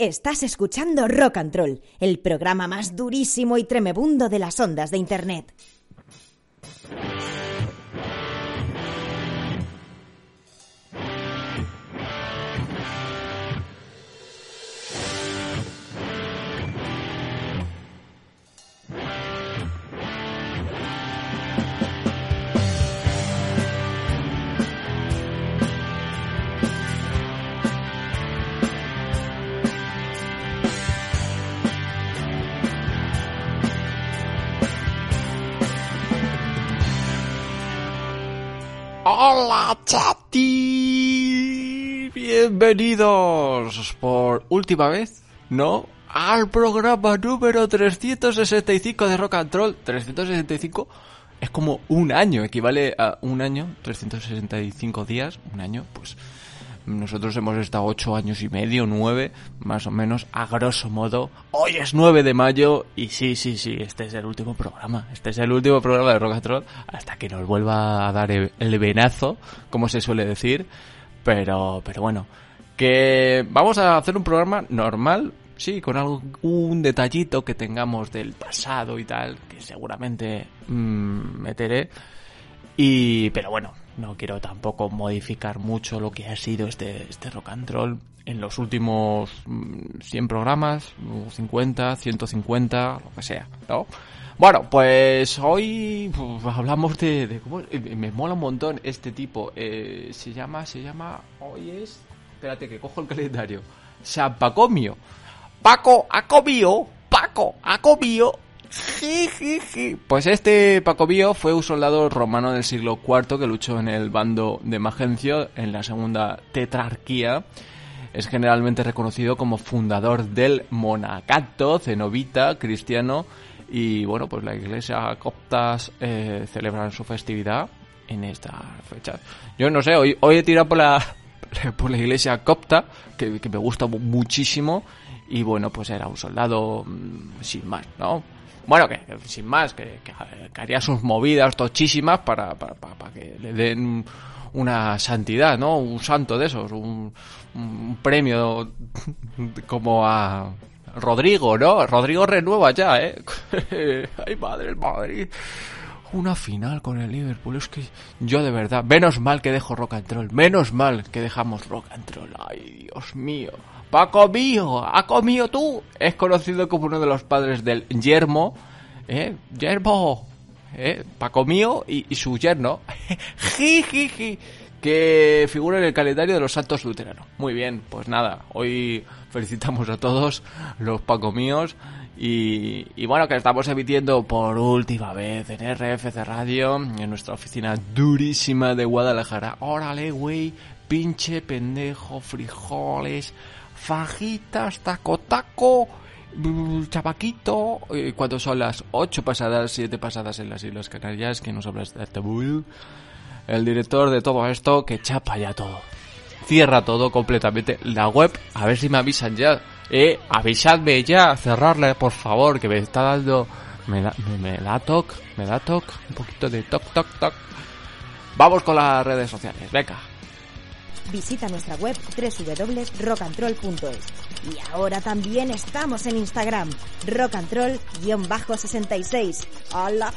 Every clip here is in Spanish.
Estás escuchando Rock and Roll, el programa más durísimo y tremebundo de las ondas de Internet. Hola chati, bienvenidos por última vez, ¿no? Al programa número 365 de Rock and Roll. 365 es como un año, equivale a un año, 365 días, un año, pues nosotros hemos estado ocho años y medio, nueve, más o menos, a grosso modo. Hoy es 9 de mayo y sí, sí, sí, este es el último programa. Este es el último programa de Roll hasta que nos vuelva a dar el venazo, como se suele decir. Pero, pero bueno, que vamos a hacer un programa normal, sí, con algún detallito que tengamos del pasado y tal, que seguramente mmm, meteré. Y, pero bueno, no quiero tampoco modificar mucho lo que ha sido este, este rock and roll en los últimos 100 programas, 50, 150, lo que sea, ¿no? Bueno, pues hoy pues, hablamos de, de cómo me mola un montón este tipo. Eh, se llama, se llama, hoy es, espérate que cojo el calendario. San Pacomio. Paco ha comido, Paco ha comido pues este Pacobío fue un soldado romano del siglo IV que luchó en el bando de Magencio en la segunda tetrarquía. Es generalmente reconocido como fundador del monacato, cenobita, cristiano. Y bueno, pues la iglesia coptas eh, celebran su festividad en esta fecha. Yo no sé, hoy, hoy he tirado por la, por la iglesia copta, que, que me gusta muchísimo. Y bueno, pues era un soldado mm, sin más, ¿no? Bueno, que, sin más, que, que, haría sus movidas tochísimas para, para, para, que le den una santidad, ¿no? Un santo de esos, un, premio como a Rodrigo, ¿no? Rodrigo renueva ya, ¿eh? Ay, madre, el Madrid. Una final con el Liverpool. Es que yo de verdad, menos mal que dejo rock and roll. Menos mal que dejamos rock and roll. Ay, Dios mío. Paco mío, ha comido tú. Es conocido como uno de los padres del yermo. ¿Eh? Yermo. ¿Eh? Paco mío y, su yerno. Jijiji. que figura en el calendario de los santos luteranos. Muy bien, pues nada. Hoy felicitamos a todos los Paco míos. Y, y, bueno, que estamos emitiendo por última vez en RFC Radio, en nuestra oficina durísima de Guadalajara. Órale, güey, pinche pendejo, frijoles, fajitas, taco, taco, chapaquito. Cuando son las 8 pasadas, 7 pasadas en las Islas Canarias, que nos hablas de Tabul, el director de todo esto, que chapa ya todo. Cierra todo completamente. La web, a ver si me avisan ya. Eh, avisadme ya, cerrarle por favor, que me está dando. Me da, me, me da toc, me da toc, un poquito de toc, toc, toc. Vamos con las redes sociales, venga. Visita nuestra web www.rockandroll.es y ahora también estamos en Instagram, rockandroll-66. ¡A la!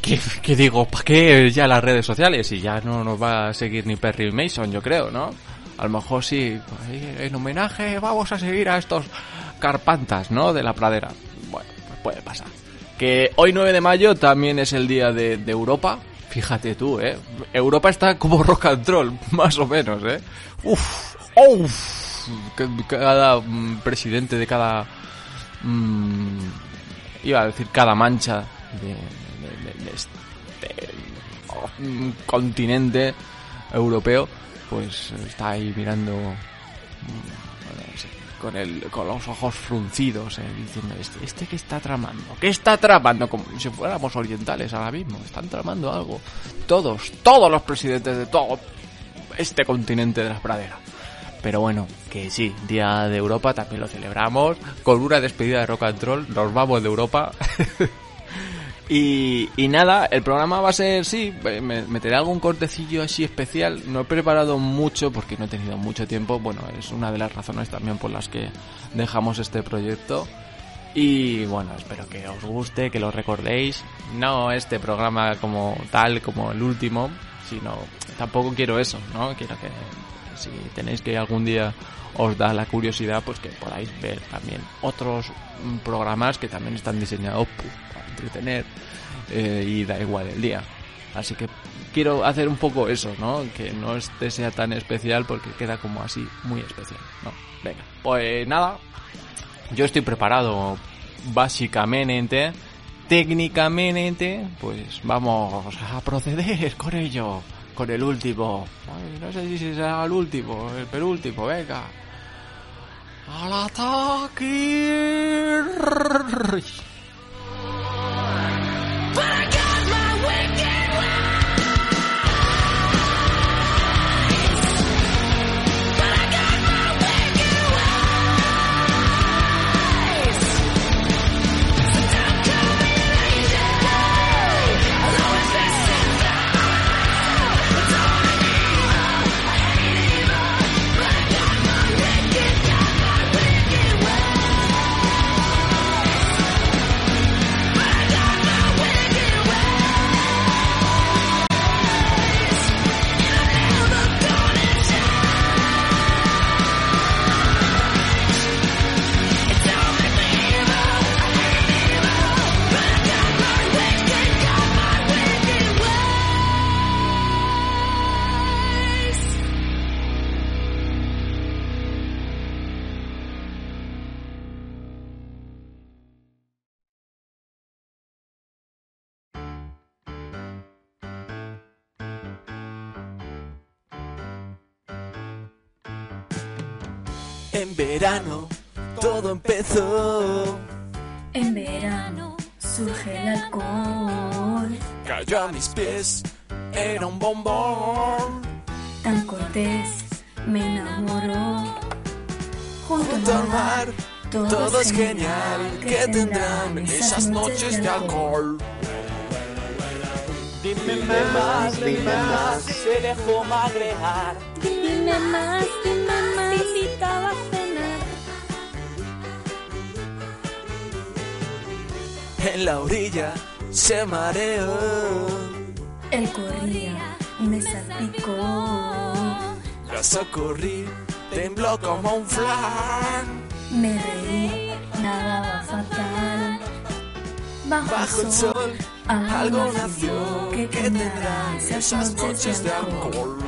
¿Qué, ¿Qué, digo? ¿Para qué ya las redes sociales? Y ya no nos va a seguir ni Perry Mason, yo creo, ¿no? A lo mejor sí, en homenaje vamos a seguir a estos carpantas, ¿no? De la pradera. Bueno, pues puede pasar. Que hoy 9 de mayo también es el día de Europa, Fíjate tú, ¿eh? Europa está como rock and roll, más o menos, ¿eh? Uf, uf. Cada mm, presidente de cada... Mmm, iba a decir cada mancha de, de, de este oh, continente europeo, pues está ahí mirando... con, el, con los ojos fruncidos, eh, diciendo, este, este que está tramando, ¿qué está tramando? Como si fuéramos orientales ahora mismo, están tramando algo. Todos, todos los presidentes de todo este continente de las praderas. Pero bueno, que sí, Día de Europa también lo celebramos, con una despedida de rock and roll, nos vamos de Europa. Y, nada, el programa va a ser, sí, me, meteré algún cortecillo así especial. No he preparado mucho porque no he tenido mucho tiempo. Bueno, es una de las razones también por las que dejamos este proyecto. Y bueno, espero que os guste, que lo recordéis. No este programa como tal, como el último, sino tampoco quiero eso, ¿no? Quiero que si tenéis que algún día os da la curiosidad, pues que podáis ver también otros programas que también están diseñados entretener eh, y da igual el día. Así que quiero hacer un poco eso, ¿no? Que no este sea tan especial porque queda como así muy especial, ¿no? Venga, pues nada, yo estoy preparado básicamente, técnicamente, pues vamos a proceder con ello, con el último. no sé si será el último, el penúltimo, venga. ¡Al ataque! Verano todo empezó. En verano surge el alcohol. Cayó a mis pies, era un bombón. Tan cortés me enamoró. Junto al mar, todo, es genial. ¿Qué tendrán esas noches de alcohol? Dime más, dime más, se dejó magrear. Dime más, dime más, te invitaba a En la orilla se mareó. Él corría y me salpicó. La socorrí, tembló como un flan. Me reí, nadaba fatal. Bajo, Bajo el sol, algo nació. que ¿Qué tendrán esas noches de alcohol?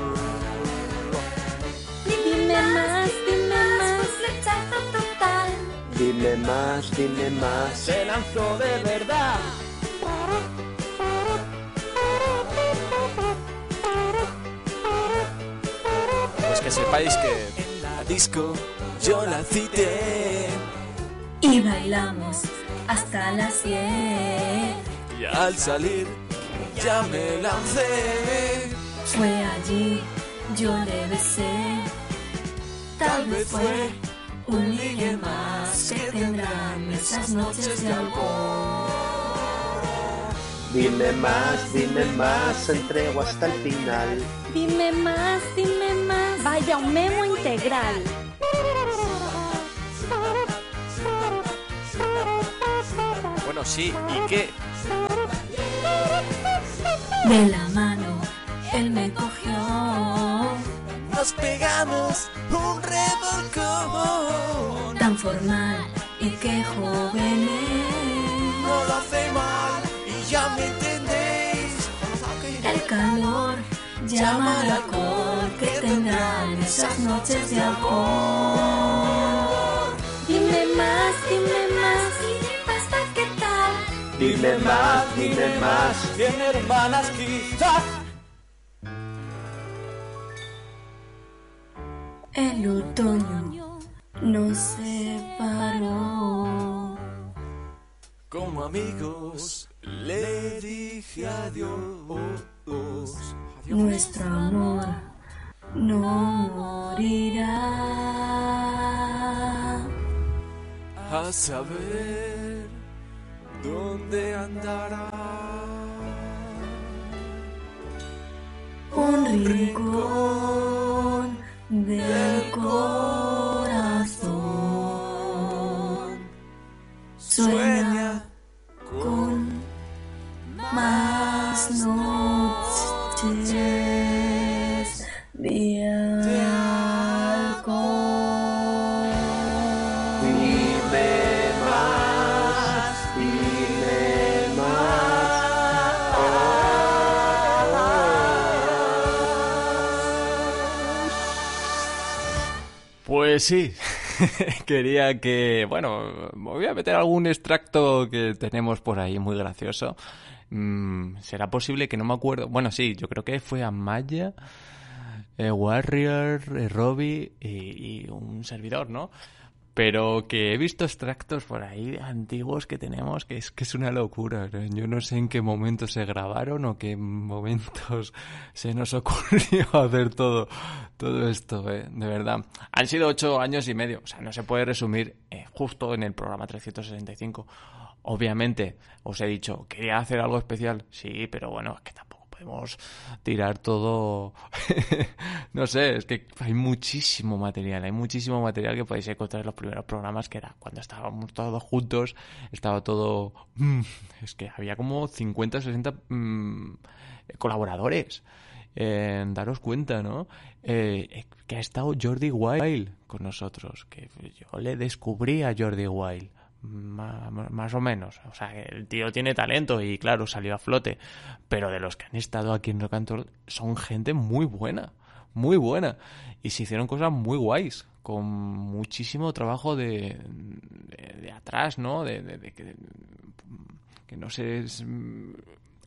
Dime más, dime más. Se lanzó de verdad. Pues que sepáis que en la disco yo la cité. Y bailamos hasta las 10. Y al salir ya me lancé. Fue allí, yo le besé. Tal vez fue un ligue más que tendrán esas noches de alcohol. Dime más, dime más. Entrego hasta el final. Dime más, dime más. Vaya un memo integral. Bueno, sí, ¿y qué? De la mano, él me cogió. Nos pegamos un revolcón. Tan formal y qué joven No lo hace mal y ya me entendéis. El calor llama al alcohol que tendrán esas noches de alcohol. Dime más, dime más. ¿Hasta qué tal? Dime más, dime más. Cien hermanas quizás. El otoño nos separó. Como amigos le dije adiós. Nuestro amor no morirá. A saber ¿Dónde andará? un rincón del sí, quería que, bueno, voy a meter algún extracto que tenemos por ahí muy gracioso. Mm, ¿Será posible que no me acuerdo? Bueno, sí, yo creo que fue Amaya, eh, Warrior, eh, Robbie y un servidor, ¿no? Pero que he visto extractos por ahí antiguos que tenemos que es que es una locura. Yo no sé en qué momentos se grabaron o qué momentos se nos ocurrió hacer todo, todo esto, ¿eh? de verdad. Han sido ocho años y medio, o sea, no se puede resumir eh, justo en el programa 365. Obviamente, os he dicho, quería hacer algo especial, sí, pero bueno, es que tampoco podemos tirar todo. no sé, es que hay muchísimo material, hay muchísimo material que podéis encontrar en los primeros programas, que era cuando estábamos todos juntos, estaba todo. mm, es que había como 50 o 60 mm, colaboradores. Eh, daros cuenta, ¿no? Eh, que ha estado Jordi Wild con nosotros, que yo le descubrí a Jordi Wild. Más o menos. O sea, el tío tiene talento y claro, salió a flote. Pero de los que han estado aquí en Rock and son gente muy buena. Muy buena. Y se hicieron cosas muy guays. Con muchísimo trabajo de, de, atrás, ¿no? De, que, no sé.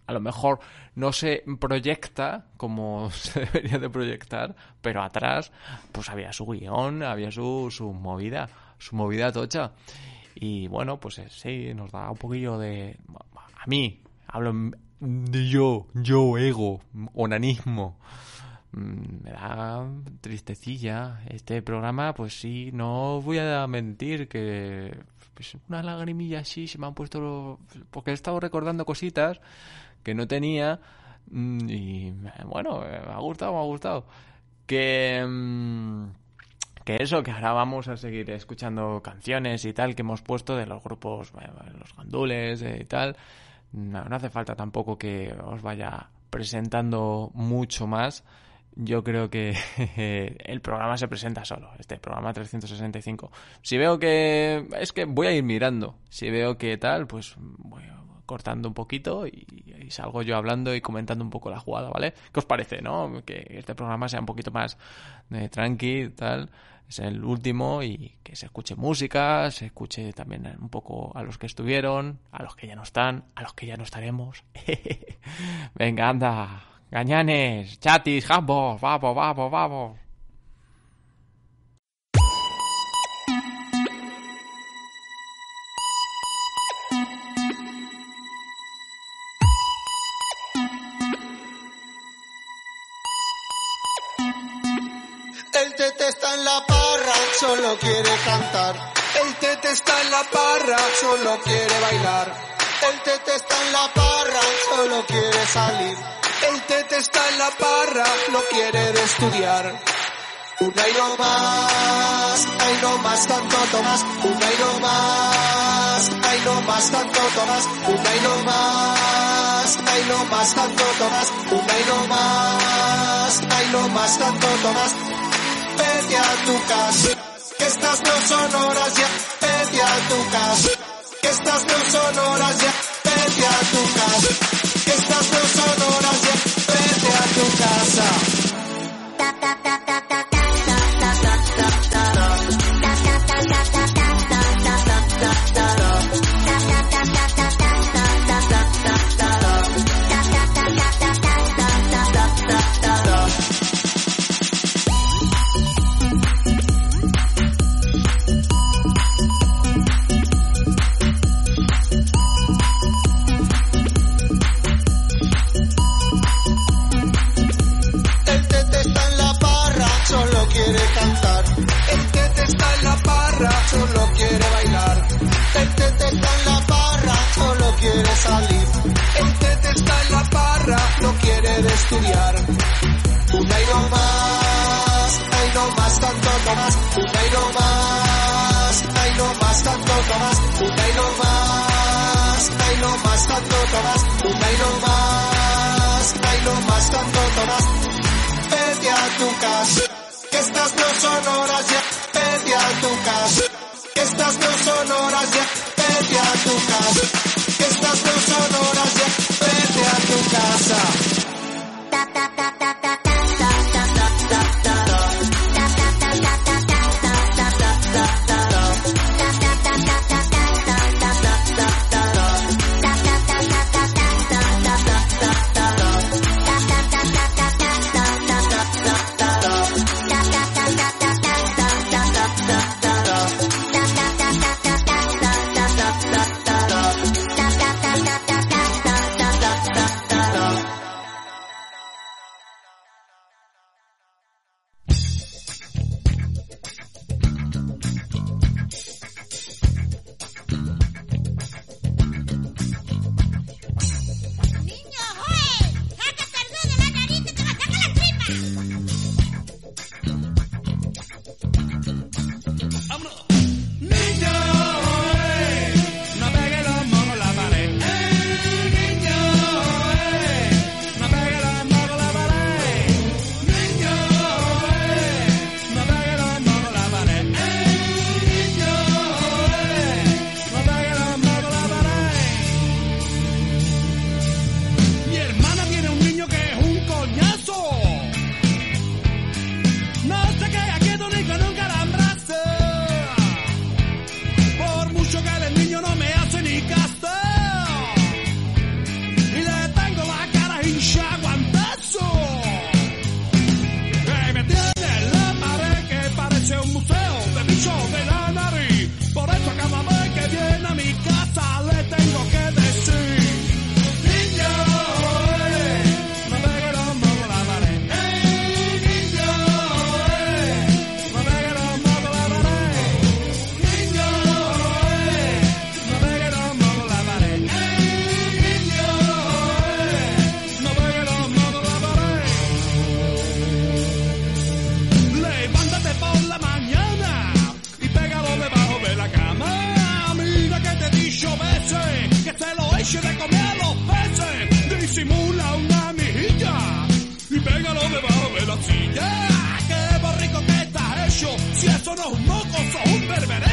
a lo mejor no se proyecta como se debería de proyectar, pero atrás pues había su guion, había su, su movida, su movida tocha. Y bueno, pues eh, sí, nos da un poquillo de... A mí, hablo de yo, yo, ego, onanismo. Mm, Me da tristecilla este programa, pues sí, no voy a mentir que pues una lagrimilla así se me han puesto lo- porque he estado recordando cositas que no tenía mm, y bueno, me ha gustado, me ha gustado. Que mm, que eso, que ahora vamos a seguir escuchando canciones y tal que hemos puesto de los grupos, los gandules eh, y tal. No, hace falta tampoco que os vaya presentando mucho más. Yo creo que el programa se presenta solo, este programa 365. Si veo que... Es que voy a ir mirando. Si veo que tal, pues voy cortando un poquito y, salgo yo hablando y comentando un poco la jugada, ¿vale? ¿Qué os parece, no? Que este programa sea un poquito más eh, tranqui, tal. Es el último y que se escuche música, se escuche también un poco a los que estuvieron, a los que ya no están, a los que ya no estaremos. Venga, anda. Gañanes, chatis, jambos, vamos, vamos, vamos. Solo quiere cantar. El tete está en la parra, solo quiere bailar. El tete está en la parra, solo quiere salir. El tete está en la parra, no quiere estudiar. Una y no más, ay no más tanto Tomás, una y no más, ay no más tanto Tomás, una y no más, ay no más tanto Tomás, una y no más, ay no más tanto Tomás, vete a tu casa, que estas no son horas ya, vete a tu casa, que estas no son horas ya, vete a tu casa, que estas no son horas ya, vete a tu casa. El estudiar. Un airo más, ay no más, tanto más. Un airo más, ay no más, tanto más. Un airo más, ay no más, tanto más. Un airo más, ay no más, tanto más. Vete a tu casa, que estas no son horas ya. Vete a tu casa, que estas no son horas ya. Vete a tu casa, que estas no son horas ya. Vete a tu casa. tap tap tap tap tap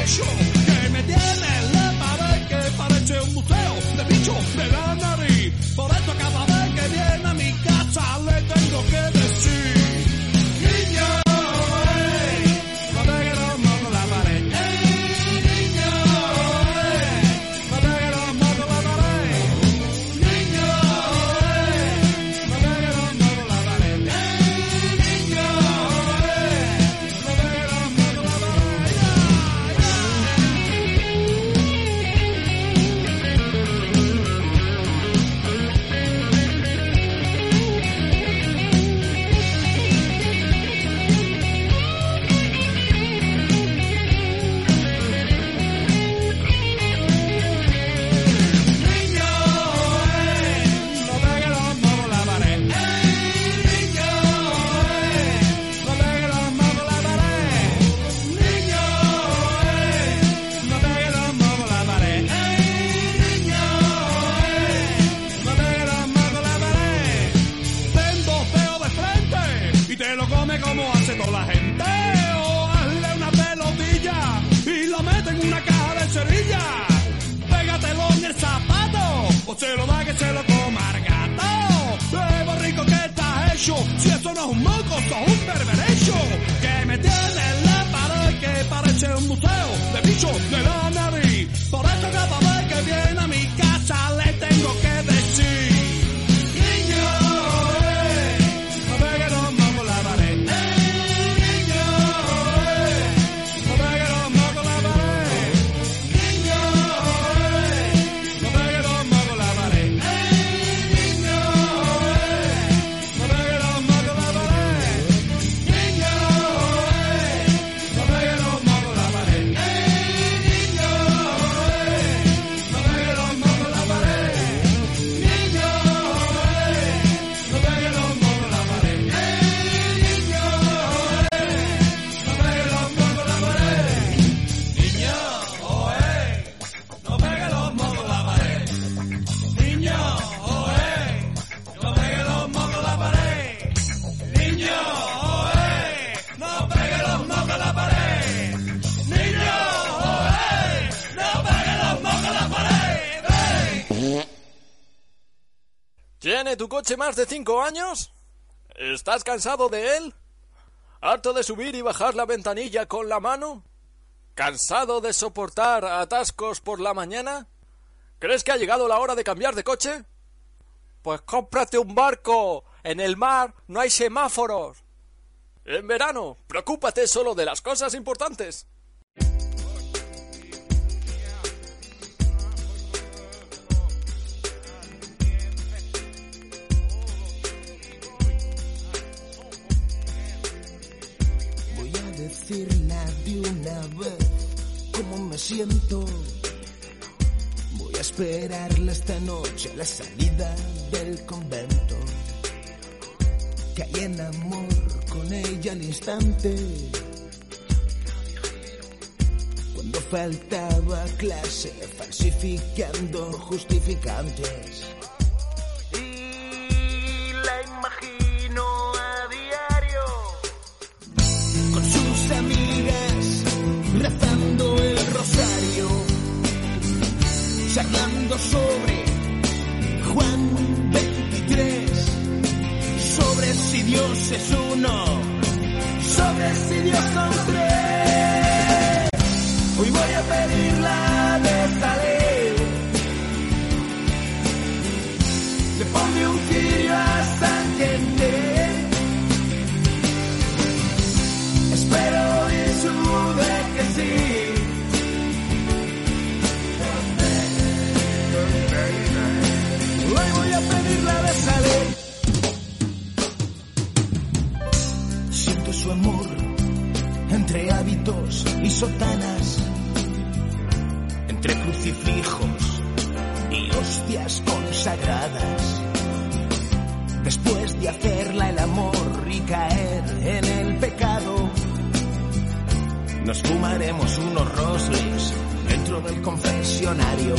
que me tiene la pared que parece un museo de bicho de la nariz. Por eso cada vez que viene a mi casa le tengo que decir. Coche más de cinco años? ¿Estás cansado de él? ¿Harto de subir y bajar la ventanilla con la mano? ¿Cansado de soportar atascos por la mañana? ¿Crees que ha llegado la hora de cambiar de coche? Pues cómprate un barco. En el mar no hay semáforos. En verano, preocúpate solo de las cosas importantes. Decirla de una vez cómo me siento. Voy a esperarla esta noche a la salida del convento. Caí en amor con ella al instante. Cuando faltaba clase, falsificando justificantes. Dios es uno, sobre si Dios son tres. Hoy voy a pedirla de salir. Le pondré un cirio a esa gente. Espero y sube que sí. Entre hábitos y sotanas, entre crucifijos y hostias consagradas. Después de hacerla el amor y caer en el pecado, nos fumaremos unos rosles dentro del confesionario.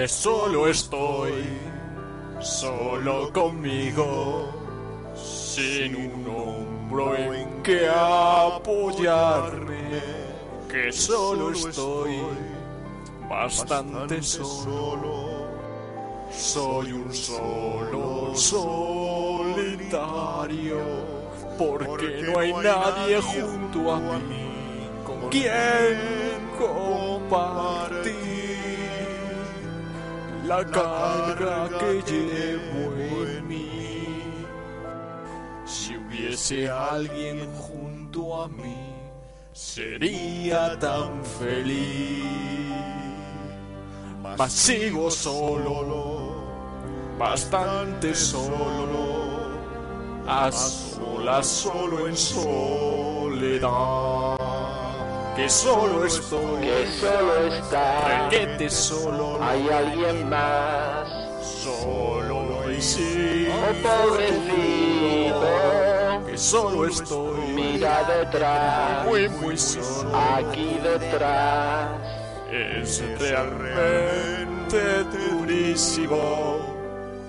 Que solo estoy, solo conmigo, sin un hombro en que apoyarme, que solo estoy bastante solo, soy un solo solitario, porque no hay nadie junto a mí con quien compartir la carga que llevo en mí. Si hubiese alguien junto a mí, sería tan feliz. Mas sigo solo, bastante solo, a solas, solo en soledad. Que solo estoy, que solo está. requete solo, Hay alguien más. solo y sí, Oh, pobrecito. que solo estoy, Mira detrás. muy muy solo, Aquí detrás. es realmente durísimo.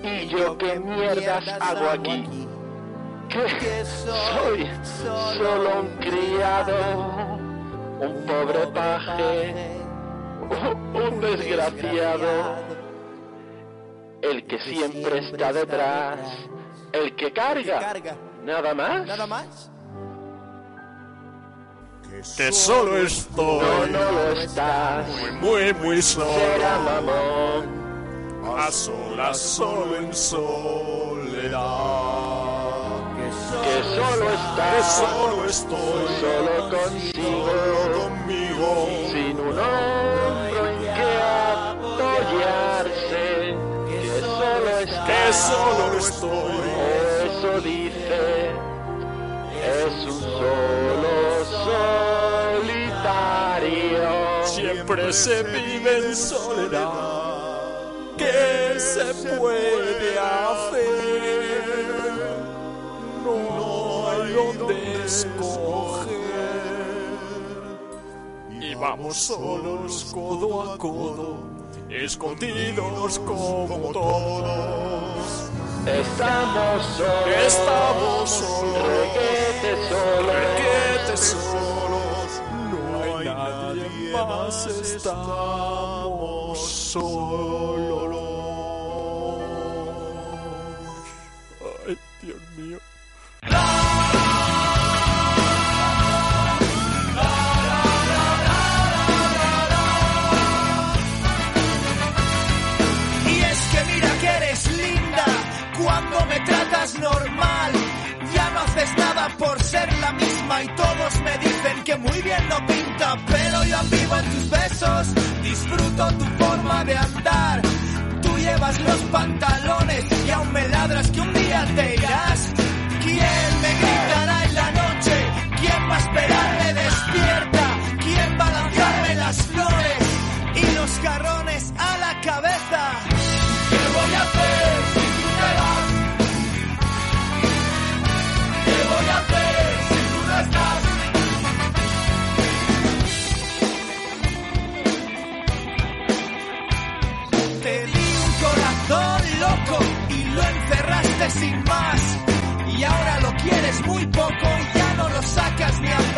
¿Y yo qué mierdas hago aquí? Que soy solo un criado, un pobre paje, un desgraciado, el que siempre está detrás, el que carga, nada más. Nada más. Que solo estoy, no lo estás, muy muy será solo, mamón, a solas, solo en soledad. que solo Que estás, solo estoy, solo consigo. Sin un hombro en que apoyarse, que solo está, que solo estoy, eso dice, es un solo solitario, siempre se vive en soledad. ¿Qué se puede hacer? No hay donde escoger. Vamos solos, codo a codo, escondidos como todos. estamos solos, Estamos solos, requete solos, requete solos, no hay nadie más, estamos solos. Me dicen que muy bien no pinta, pero yo vivo en tus besos, disfruto tu forma de andar. Tú llevas los pantalones y aún me ladras que un día te irás.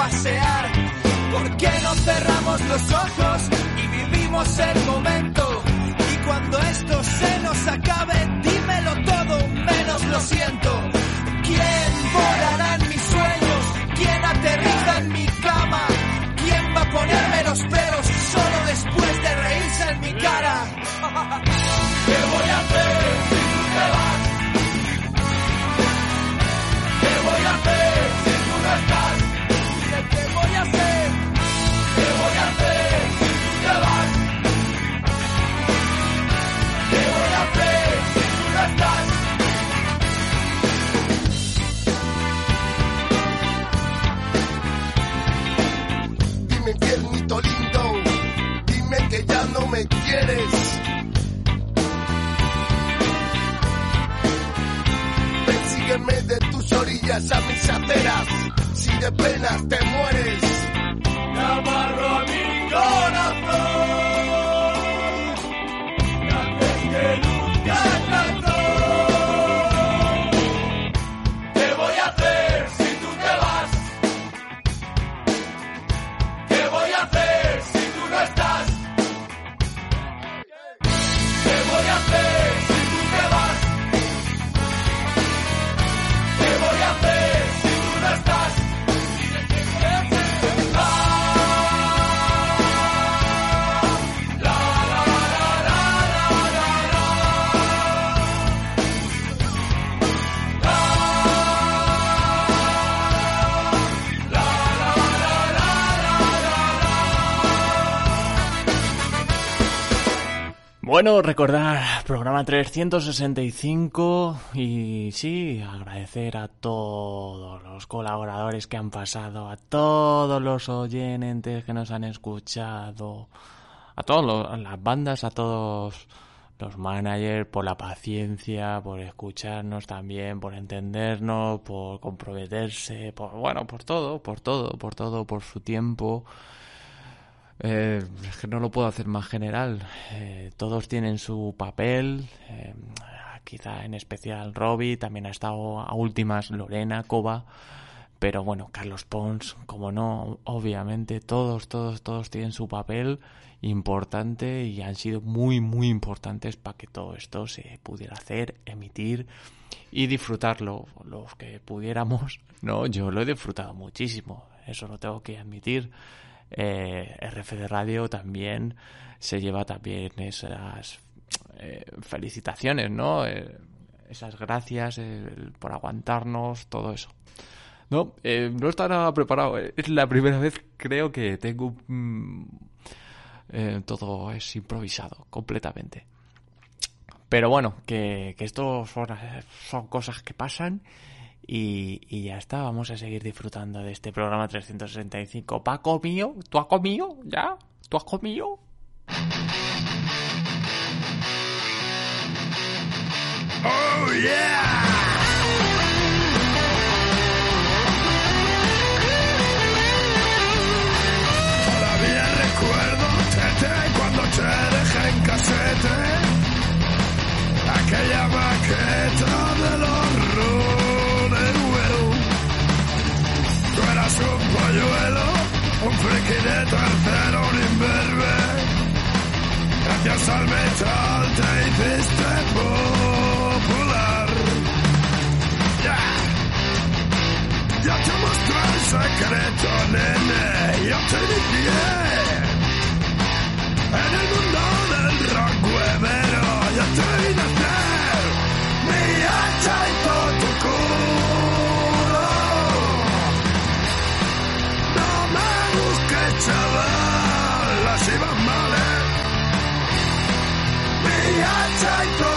Pasear. ¿Por qué no cerramos los ojos y vivimos el que ya no me quieres. Persígueme de tus orillas a mis aceras, si de penas te mueres. Bueno, recordar programa 365 y sí, agradecer a todos los colaboradores que han pasado, a todos los oyentes que nos han escuchado, a todas las bandas, a todos los managers por la paciencia, por escucharnos también, por entendernos, por comprometerse, por bueno, por todo, por todo, por todo, por su tiempo. Eh, no lo puedo hacer más general. Eh, todos tienen su papel. eh, quizá en especial Robbie, también ha estado a últimas Lorena, Coba. Pero bueno, Carlos Pons, como no, obviamente todos, todos, todos tienen su papel importante y han sido muy, muy importantes para que todo esto se pudiera hacer, emitir y disfrutarlo. Los que pudiéramos, no, yo lo he disfrutado muchísimo, eso lo tengo que admitir. Eh, RF de Radio también se lleva también esas eh, felicitaciones, ¿no? Eh, esas gracias por aguantarnos, todo eso. No, eh, no está nada preparado. Es la primera vez creo que tengo mm, todo es improvisado completamente. Pero bueno, que, que esto son cosas que pasan y, y ya está. Vamos a seguir disfrutando de este programa 365. Paco mío, ¿tú has comido? ¿Ya? ¿Tú has comido? Oh yeah! Aquella maqueta Un polluelo, un friki de tercero, un imberbe. Gracias al metal te hiciste popular. Ya, ya te mostré el secreto, nene. Yo te inicié en el mundo Mi hacha y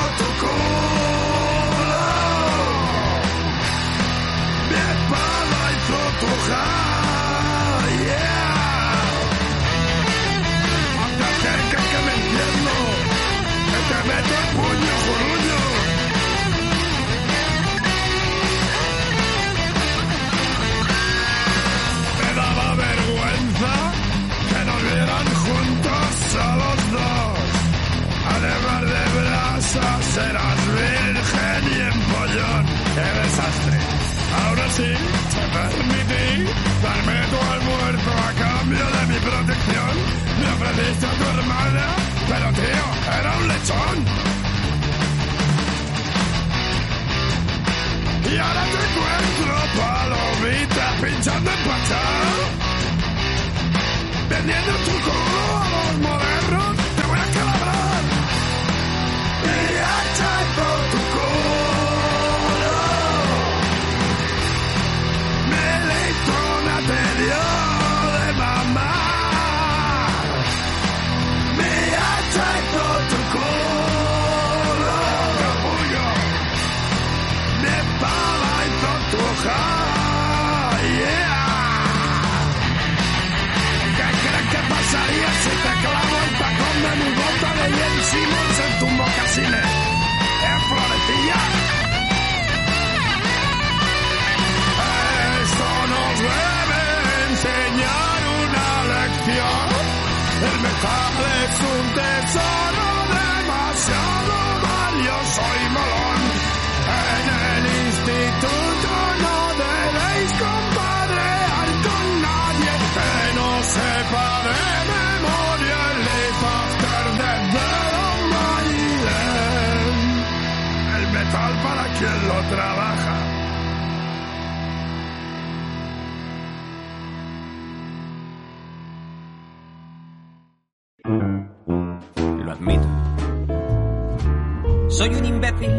imbécil,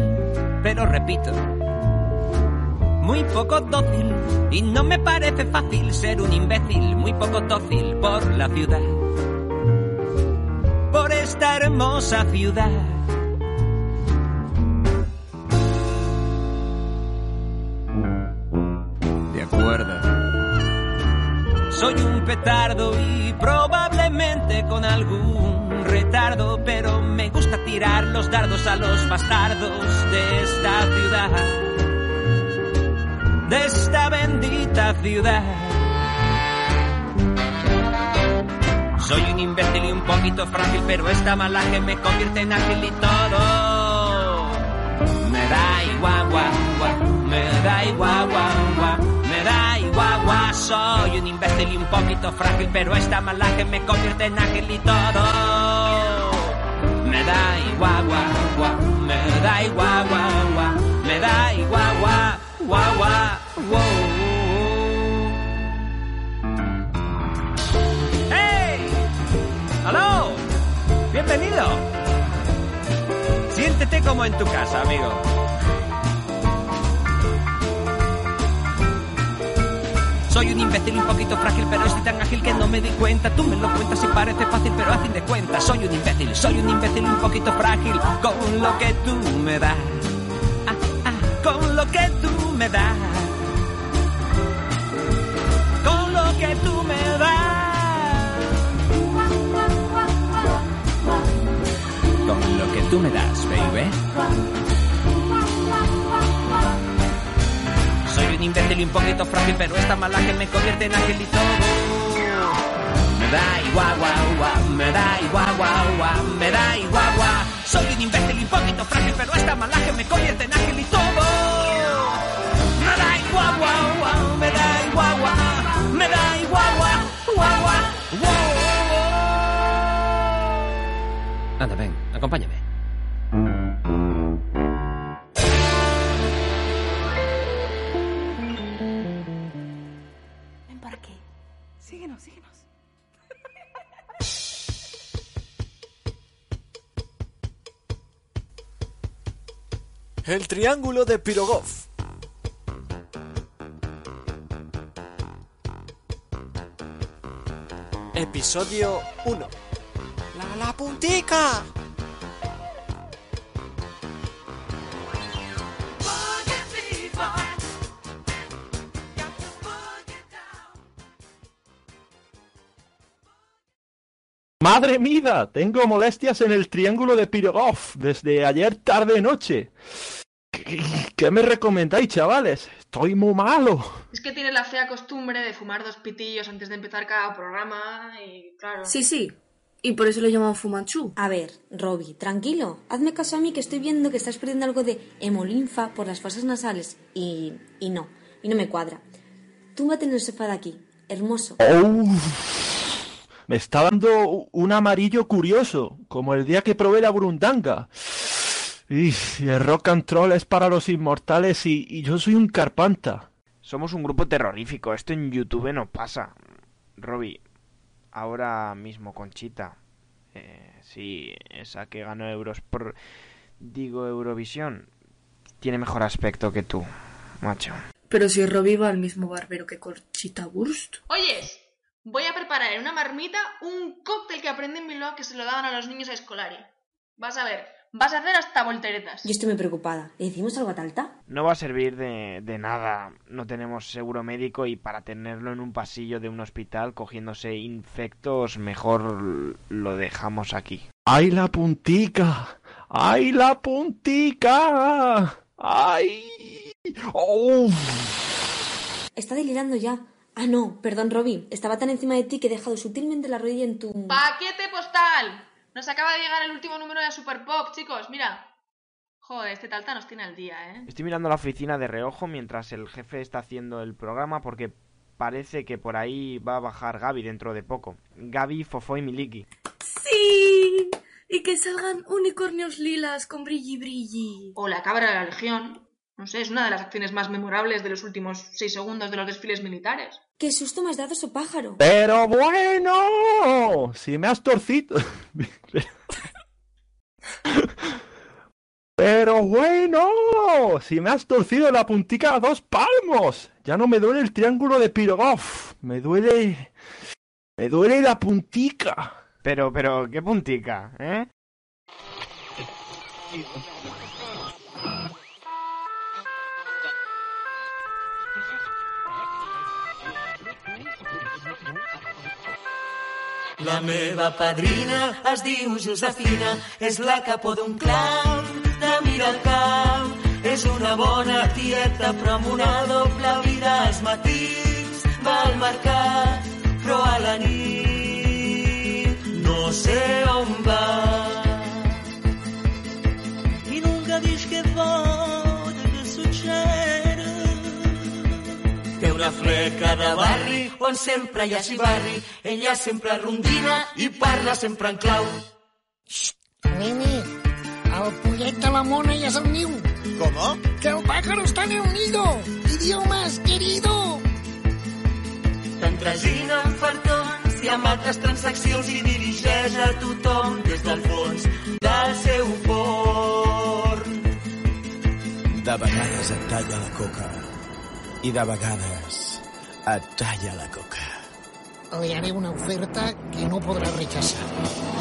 pero repito. Muy poco dócil, y no me parece fácil ser un imbécil muy poco dócil por la ciudad. Por esta hermosa ciudad. De acuerdo. Soy un petardo y probablemente con algún retardo, pero tirar los dardos a los bastardos de esta ciudad. De esta bendita ciudad. Soy un imbécil y un poquito frágil, pero esta malaje me convierte en ágil y todo. Me da igual, guau, guau, me da igual, guau, guau, me da igual, guau. Soy un imbécil y un poquito frágil, pero esta malaje me convierte en ágil y todo. Me da igual, guau, me da igual, guau, me da igual, guau, guau, guau. ¡Hey! ¡Aló! ¡Bienvenido! Siéntete como en tu casa, amigo. Soy un imbécil un poquito frágil, pero estoy tan ágil que no me di cuenta. Tú me lo cuentas y parece fácil, pero a fin de cuentas soy un imbécil, soy un imbécil un poquito frágil con lo que tú me das. Ah, ah, con lo que tú me das. Con lo que tú me das. Con lo que tú me das, baby. Un imbécil y un poquito frágil, pero esta malaje me convierte en todo. Me da igual, guau, guau, me da igual, guau, guau, me da igual, guau. Soy un imbécil y un poquito frágil, pero esta malaje me convierte en todo. Me da igual, guau, guau, me da igual, guau, me da igual, guau, guau, guau. Anda, ven, acompáñame. El triángulo de Pirogov. Episodio 1. La la puntica. Madre mía, tengo molestias en el triángulo de Pirogov desde ayer tarde noche. ¿Qué, qué me recomendáis, chavales? Estoy muy malo. Es que tiene la fea costumbre de fumar dos pitillos antes de empezar cada programa y claro. Sí, sí. Y por eso lo llaman Fumanchu. A ver, Robbie, tranquilo. Hazme caso a mí que estoy viendo que estás perdiendo algo de hemolinfa por las fosas nasales. Y, y no, y no me cuadra. Túmbate en el sofá de aquí. Hermoso. Oh, me está dando un amarillo curioso, como el día que probé la burundanga. Y el rock and roll es para los inmortales y, y yo soy un carpanta. Somos un grupo terrorífico, esto en YouTube no pasa. Robbie, ahora mismo Conchita. Eh, sí, esa que ganó euros por... Digo, Eurovisión. Tiene mejor aspecto que tú, macho. Pero si Robbie va al mismo barbero que Conchita Wurst. Oyes, voy a preparar en una marmita un cóctel que aprendí en Bilbao que se lo daban a los niños a Escolari. Vas a ver, vas a hacer hasta volteretas. Yo estoy muy preocupada. ¿Le decimos algo a Talta? No va a servir de, de nada. No tenemos seguro médico y para tenerlo en un pasillo de un hospital cogiéndose infectos, mejor lo dejamos aquí. ¡Ay, la puntica! ¡Ay, la puntica! ¡Ay! ¡Oh! Está delirando ya. Ah, no, perdón, Robbie. Estaba tan encima de ti que he dejado sutilmente la rodilla en tu... ¡Paquete postal! Nos acaba de llegar el último número de Super Pop, chicos, mira. Joder, este talta nos tiene al día, ¿eh? Estoy mirando la oficina de reojo mientras el jefe está haciendo el programa porque parece que por ahí va a bajar Gaby dentro de poco. Gaby, Fofo y Miliki. ¡Sí! Y que salgan unicornios lilas con brilli brilli. O la cabra de la legión. No sé, es una de las acciones más memorables de los últimos seis segundos de los desfiles militares. ¡Qué susto me has dado, so pájaro! Pero bueno, si me has torcido. Pero bueno, si me has torcido la puntica a dos palmos. Ya no me duele el triángulo de Pirogov. Me duele. Me duele la puntica. Pero, pero, qué puntica, ¿eh? La meva padrina es diu Josefina, és la capó d'un clau de Miracau. És una bona tieta, però amb una doble vida als matins va al mercat, però a la nit no sé on va. Té una fleca de barri on sempre hi ha xivarri. Ella sempre rondina i parla sempre en clau. Nene, el pollet de la mona ja és al niu. ¿Cómo? Que el pájaro está en el nido. Idiomas, querido. T'entresina en fartons i amb altres transaccions i dirigeix a tothom des del fons del seu forn. De vegades et talla la coca i de vegades et talla la coca. Le haré una oferta que no podrà rechazar.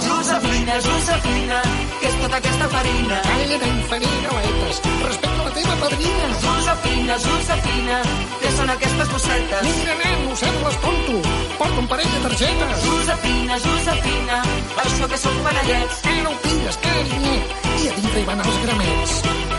Josefina, Josefina, què és tota aquesta farina? Calla d'inferir galetes. Respecte a la teva padrina. Josefina, Josefina, què són aquestes bossetes? Mira, nen, no sembles tonto. Porta un parell de targetes. Josefina, Josefina, això que són panellets. Que no ho tires, carinyet. I a dintre hi van els gramets.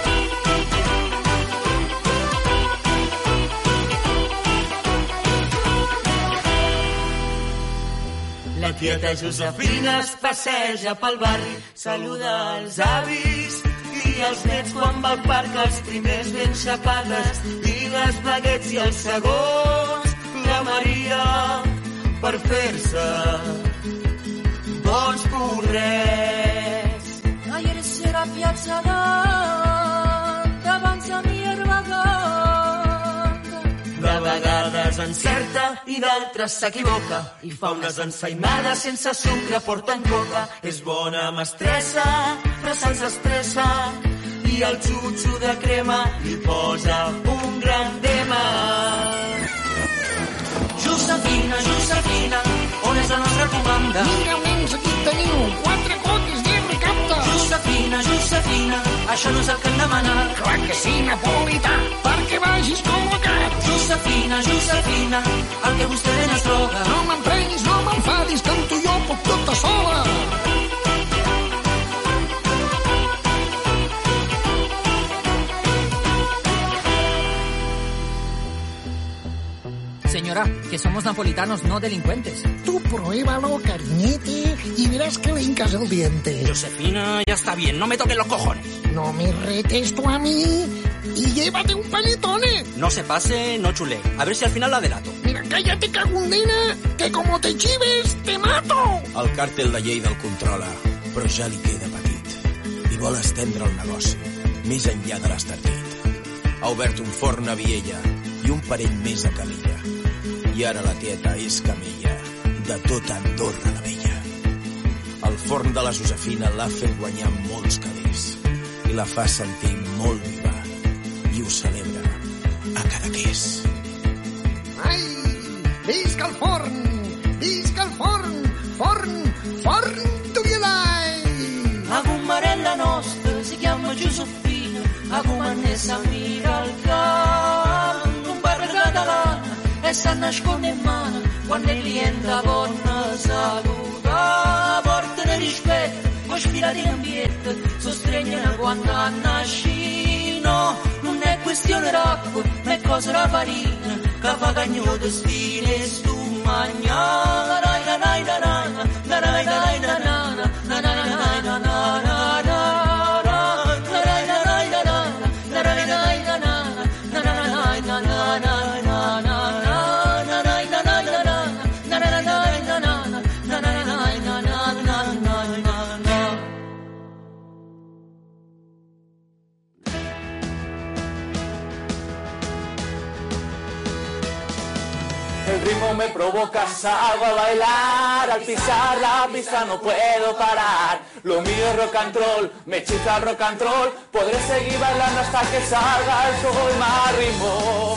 La tieta Josefina es passeja pel barri, saluda els avis i els nets quan va al parc, els primers ben xapades i les baguets i els segons, la Maria, per fer-se bons correts. Ayer será piazza vegades encerta i d'altres s'equivoca i fa unes ensaïmades sense sucre, porten coca. És bona mestressa, però se'ls estressa i el xutxo de crema li posa un gran tema. Josefina, Josefina, on és la nostra comanda? Mira, nens, aquí teniu quatre coques de recapte. Josefina, Josefina, això no és el que hem demanat. Clar que sí, Josefina, Josefina, el que vostè ven és droga. No m'emprenys, no m'enfadis, que amb tu jo puc tota sola. Señora, que somos napolitanos, no delincuentes. Tú pruébalo, cariñete, y verás que le hincas el diente. Josefina, ya está bien, no me toques los cojones. No me retes tú a mí y llévate un panetone. No se pase, no chule. A ver si al final la delato. Mira, cállate, cagundina, que como te chives, te mato. El càrtel de Lleida el controla, però ja li queda petit i vol estendre el negoci més enllà de l'estartit. Ha obert un forn a Viella i un parell més a Calella. I ara la tieta és camella de tota Andorra la Vella. El forn de la Josefina l'ha fet guanyar molts calés i la fa sentir molt Celebra a Cadaqués. Ai, visca el forn! Visca el forn! Forn! Forn Tubielai! La gommarella nostra si chiama Giuseppina, la gommannessa mira al camp, un bar catalana, e sa nasconde in mano quando il cliente buona saluta, porta rispetto, poi sfila di ambiente, sostegna quando nasce questione d'acqua, ma è cosa la farina, che fa cagno di spine e stumagna, la la la la la la la la la la la la ritmo me provoca, salgo a bailar, al pisar la pista no puedo parar. Lo mío es rock and roll, me hechiza el rock and roll, podré seguir bailando hasta que salga el sol. Más ritmo,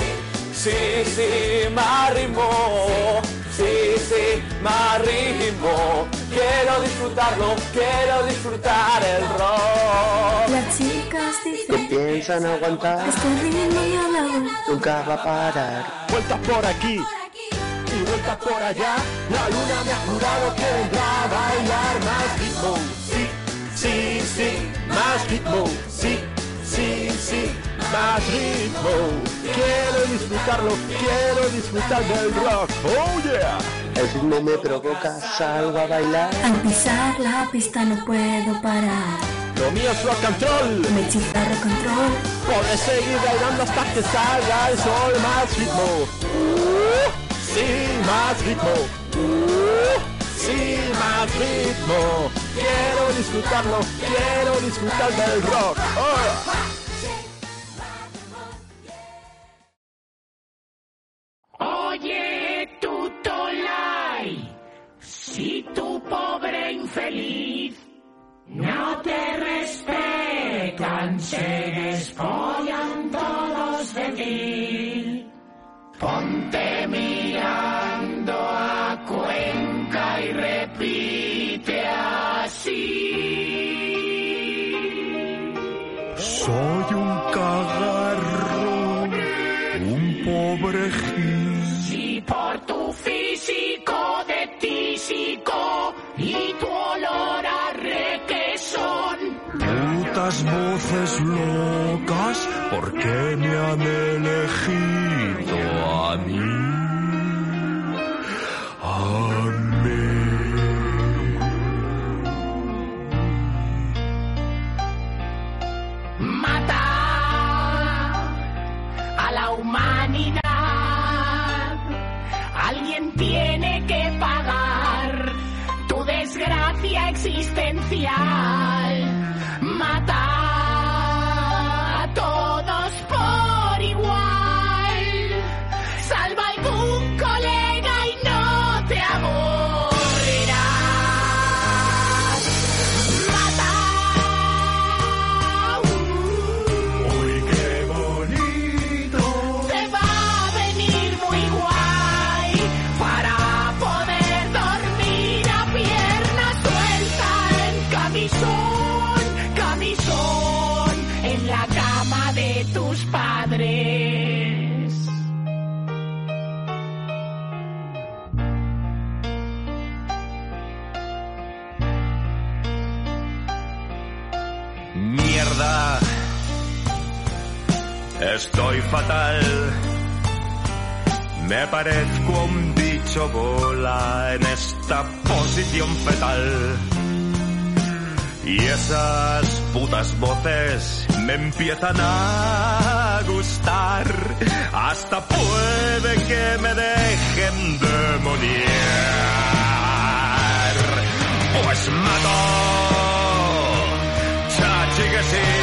sí, sí, más ritmo, sí, sí, más ritmo. Que quiero disfrutarlo, quiero disfrutar el rock. Las chicas Que dicen piensan aguantar, Este ritmo nunca va a parar. Vueltas por aquí por allá. La luna me ha jurado que vendrá a bailar más ritmo. Sí, sí, sí, más ritmo. Sí, sí, sí, más ritmo. Quiero disfrutarlo, quiero disfrutar del rock. Oh yeah. El ritmo me provoca, salgo a bailar. Al pisar la pista no puedo parar Lo mío es rock and roll. Me chifla control Podré seguir bailando hasta que salga el sol. Más ritmo. Uh, sí, más ritmo. Uh, sí, más ritmo. Quiero disfrutarlo, quiero disfrutar del rock. Oh. Oye, tu Tolai, si tu pobre infeliz no te respetan, se desfollan todos de ti. Ponte mirando a Cuenca y repite así. Soy un cagarro, un pobre gil. Si por tu físico de tísico y tu olor a requesón Putas voces locas, ¿por qué me han elegido a mí? Mata a la humanidad. Alguien tiene que pagar tu desgracia existencial. Estoy fatal. Me parezco un bicho bola en esta posición fetal. Y esas putas voces me empiezan a gustar. Hasta puede que me dejen demoniar. Pues mato. Chachi que sí.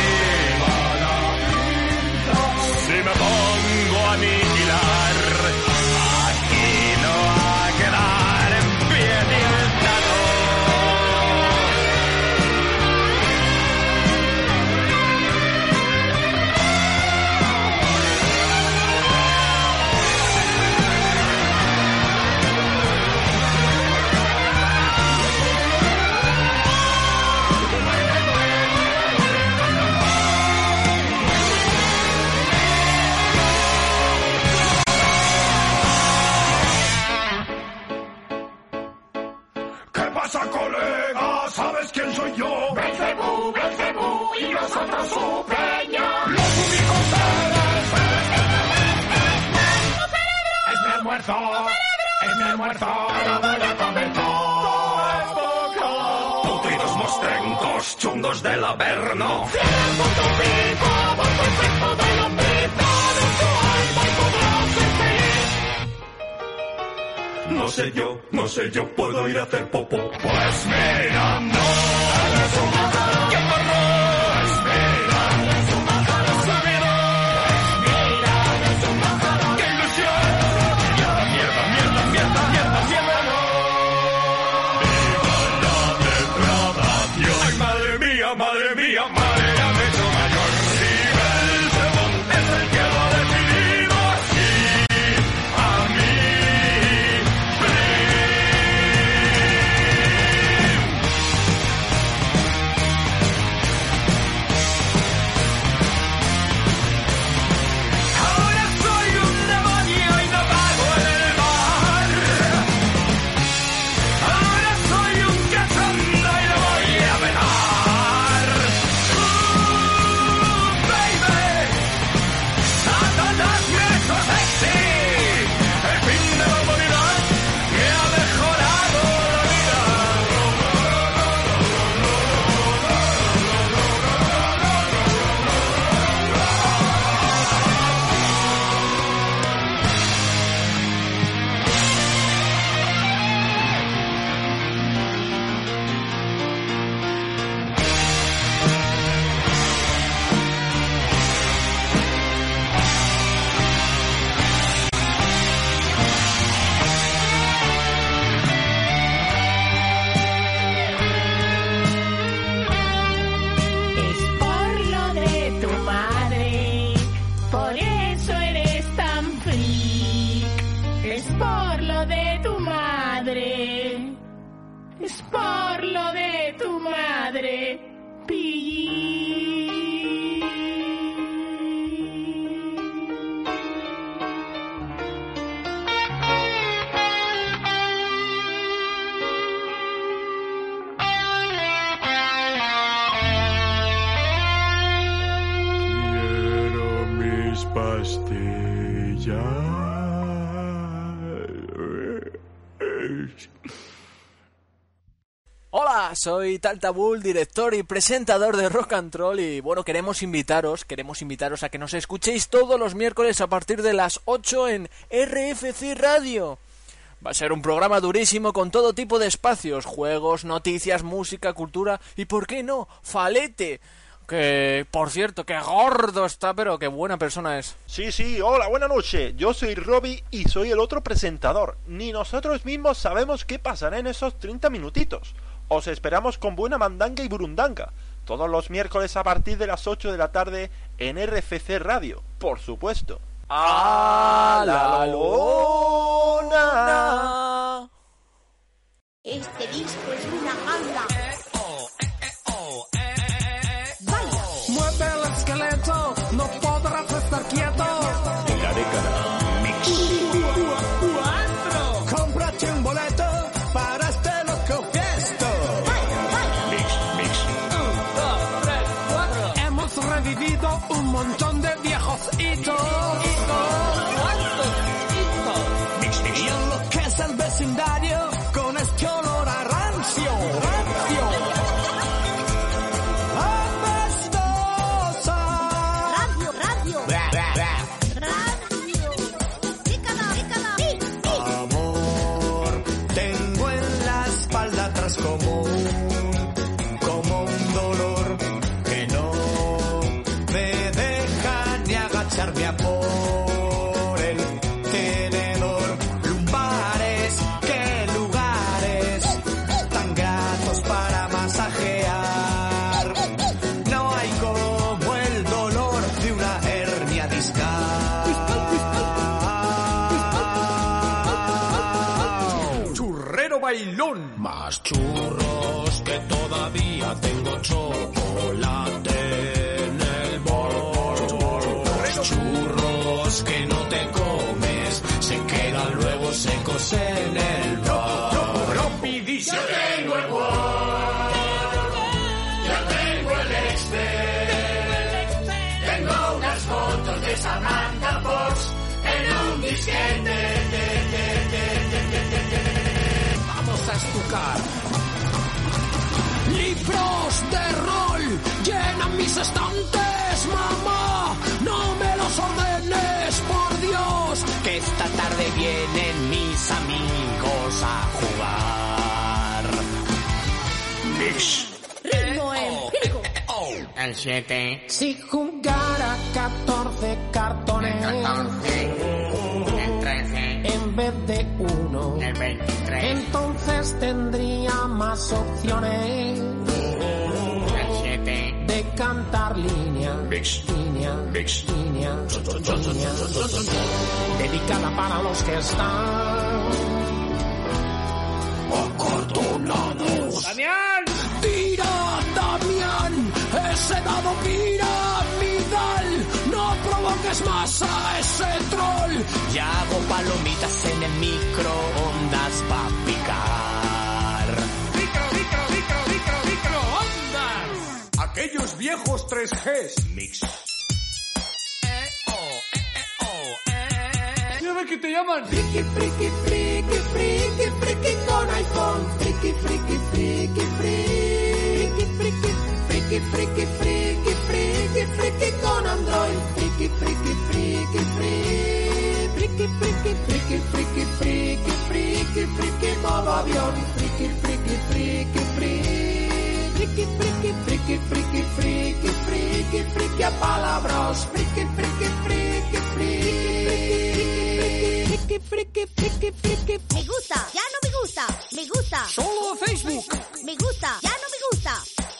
Me pongo a aniquilar, Hola, soy Taltabul, director y presentador de Rock and Roll y bueno, queremos invitaros, queremos invitaros a que nos escuchéis todos los miércoles a partir de las 8 en RFC Radio. Va a ser un programa durísimo con todo tipo de espacios, juegos, noticias, música, cultura y por qué no, falete. Que, por cierto, qué gordo está, pero qué buena persona es. Sí, sí, hola, buenas noches. Yo soy Robbie y soy el otro presentador. Ni nosotros mismos sabemos qué pasará en esos 30 minutitos. Os esperamos con buena mandanga y burundanga. Todos los miércoles a partir de las 8 de la tarde en RFC Radio, por supuesto. ¡A la lona! Este disco es una ganga. Vamos a estucar. Libros de rol llenan mis estantes, mamá. No me los ordenes, por Dios. Que esta tarde vienen mis amigos a jugar. Mix. Ritmo empírico. El 7. Si jugara 14 cartones El 13. en vez de uno, El 23. entonces tendría más opciones El 7. de cantar línea, línea, línea, línea, dedicada para los que están acordonados. ¡Damián! ¡Tira, Damián! ¡Ese dado piramidal! ¡No provoques más a ese troll! Ya hago palomitas en el microondas pa' picar. ¡Micro, micro, micro, micro, microondas! Aquellos viejos 3Gs. Mix. Mira que te llaman. Friki, friki, friki, friki, friki con iPhone. Friki, friki, friki, friki, friki, friki, friki, friki, friki, friki con Android. Friki, friki, friki, friki, friki, friki, friki, friki, friki, friki, friki modo avión. Friki, friki, friki, friki, friki, friki, friki, friki, friki, friki, a palabras. Friki, friki, friki, friki, friki, friki, friki, friki. Me gusta, ya no me gusta. Me gusta. Solo Facebook. Me gusta, ya no me gusta.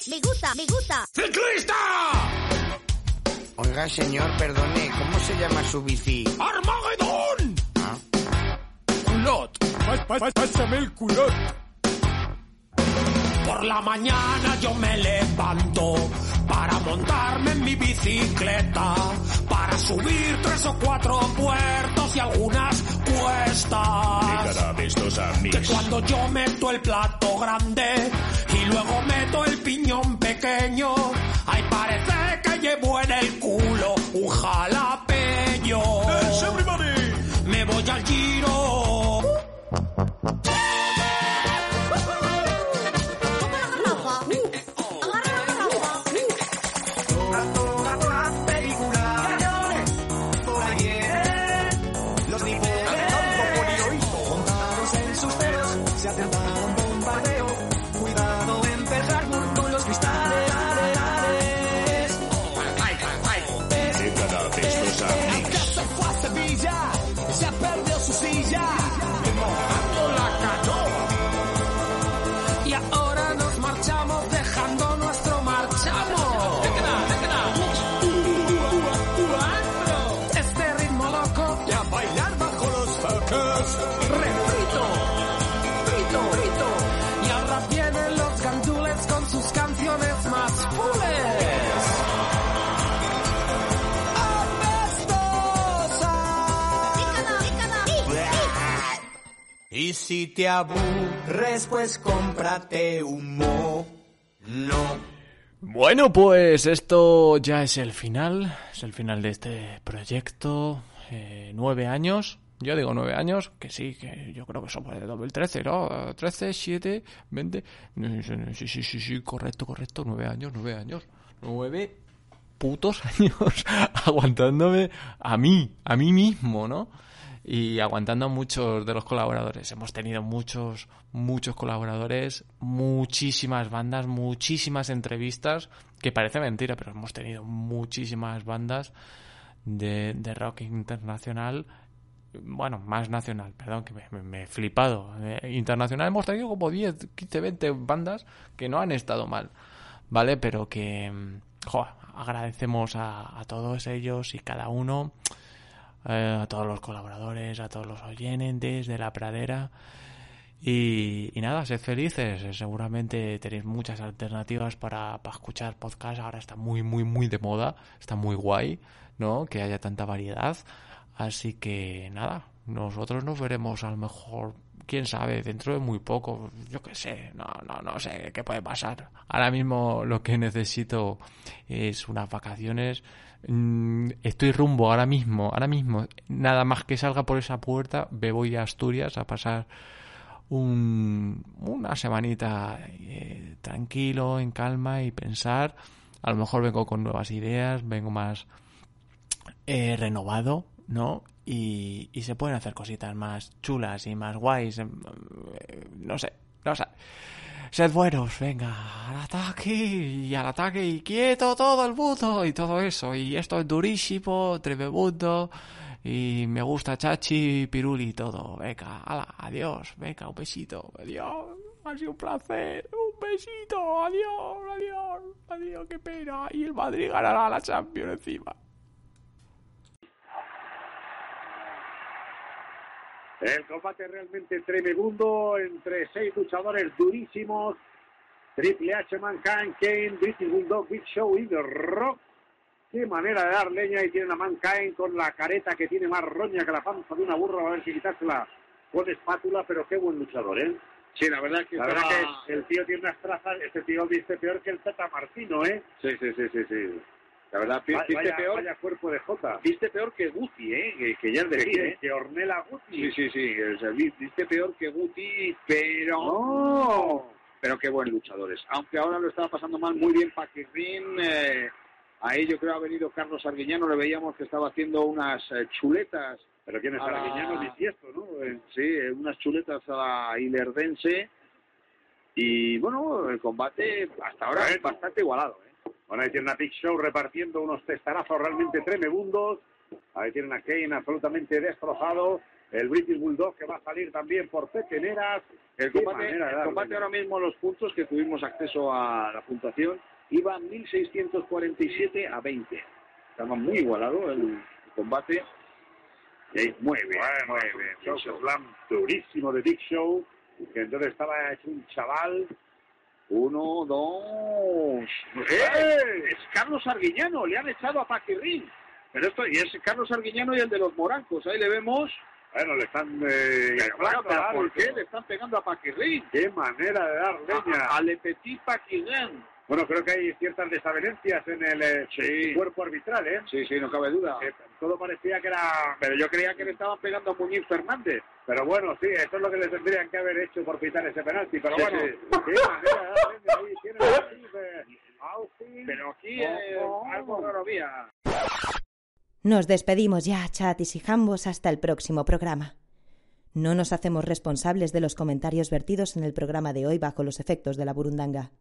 Me gusta, me gusta. ¡Ciclista! Oiga, señor, perdone, ¿cómo se llama su bici? ¡Armagedón! pás- pásame el culot. Por la mañana yo me levanto para montarme en mi bicicleta, para subir tres o cuatro puertos y algunas cuestas. Que cuando yo meto el plato grande y luego meto el piñón pequeño, ahí parece que llevo el culo un jalapeño. Me voy al giro. Si te aburres, pues cómprate. Bueno, pues esto ya es el final. Es el final de este proyecto. Eh, nueve años. Yo digo nueve años, que sí, que yo creo que fue de 2013, ¿no? 13, 7, 20. Sí, sí, sí, sí, correcto, correcto. Nueve años, nueve años. Nueve putos años aguantándome a mí, a mí mismo, ¿no? Y aguantando muchos de los colaboradores. Hemos tenido muchos, muchos colaboradores, muchísimas bandas, muchísimas entrevistas, que parece mentira, pero hemos tenido muchísimas bandas de, de rock internacional. Bueno, más nacional, perdón, que me, he flipado. Eh, internacional hemos tenido como 10, 15, 20 bandas que no han estado mal, ¿vale? Pero que, mm, agradecemos a, todos ellos y cada uno, a todos los colaboradores, a todos los oyentes de la pradera. Y, nada, sed felices. Seguramente tenéis muchas alternativas para, para escuchar podcast. Ahora está muy, muy, muy de moda. Está muy guay, ¿no? Que haya tanta variedad. Así que nada, nosotros nos veremos a lo mejor, quién sabe, dentro de muy poco. Yo qué sé, no, no, no sé qué puede pasar. Ahora mismo lo que necesito es unas vacaciones. Mm, Estoy rumbo ahora mismo, ahora mismo, nada más que salga por esa puerta, me voy a Asturias a pasar un, una semanita eh, tranquilo, en calma y pensar. A lo mejor vengo con nuevas ideas, vengo más eh, renovado, ¿no? Y, y se pueden hacer cositas más chulas y más guays. eh, No sé, no sé. Sed buenos, venga, al ataque y al ataque y quieto todo el mundo y todo eso. Y esto es durísimo, tremebundo y me gusta Chachi, Piruli y todo. Venga, ala, adiós, venga, un besito, adiós. Ha sido un placer, un besito, adiós, adiós, adiós, qué pena. Y el Madrid ganará la Champions encima. El combate realmente tremebundo entre seis luchadores durísimos. Triple H, Mankind, Kane, British Bulldog, Big Show y The Rock. Qué manera de dar leña y tiene a Mankind con la careta que tiene más roña que la panza de una burra. Va a ver si quitársela con espátula, pero qué buen luchador, ¿eh? Sí, la verdad que La estaba- verdad que el tío tiene unas trazas, este tío viste peor que el Tata Martino, ¿eh? Sí, sí, sí, sí, sí. La verdad, viste vaya, peor. vaya cuerpo de Jota. Viste peor que Guti, ¿eh? Que, que ya es decir, Que- ¿eh? que Ornella Guti. Sí, sí, sí. o sea, viste peor que Guti, pero... ¡No! Pero qué buen luchadores. Aunque ahora lo estaba pasando mal, muy bien Paquirrin. Eh, ahí yo creo ha venido Carlos Arguiñano, le veíamos que estaba haciendo unas eh, chuletas. ¿Pero quién es la- Arguiñano? Bisiesto, ¿no? Eh, Sí, eh, unas chuletas a la Ilerdense. Y bueno, el combate hasta ahora es bastante igualado. ¿eh? Bueno, ahí tienen a Big Show repartiendo unos testarazos realmente tremebundos. Ahí tienen a Kane absolutamente destrozado. El British Bulldog que va a salir también por peteneras. El combate, el combate ahora mismo, los puntos que tuvimos acceso a la puntuación, iba 1647 a 20. Estaba muy igualado el combate. Sí, muy bien, muy bien. Show. slam durísimo de Big Show, que entonces estaba hecho un chaval. Uno, dos. ¡Eh! Es Carlos Arguiñano, le han echado a Paquirrín. Pero esto, y es Carlos Arguiñano y el de los morancos. Ahí le vemos. Bueno, le están eh, pero ¿por qué le están pegando a Paquirrín? Qué manera de dar leña. A, a Le Petit Paquirrín. Bueno, creo que hay ciertas desavenencias en el eh, Sí. cuerpo arbitral, ¿eh? Sí, sí, no cabe duda. Eh, todo parecía que era... Pero yo creía que le estaban pegando a Muñiz Fernández. Pero bueno, sí, eso es lo que le tendrían que haber hecho por pitar ese penalti. Pero Sí, bueno, sí. ahí. Tiene eh. Pero aquí eh, Ojo. algo raro había. Nos despedimos ya, chatis y jambos, hasta el próximo programa. No nos hacemos responsables de los comentarios vertidos en el programa de hoy bajo los efectos de la burundanga.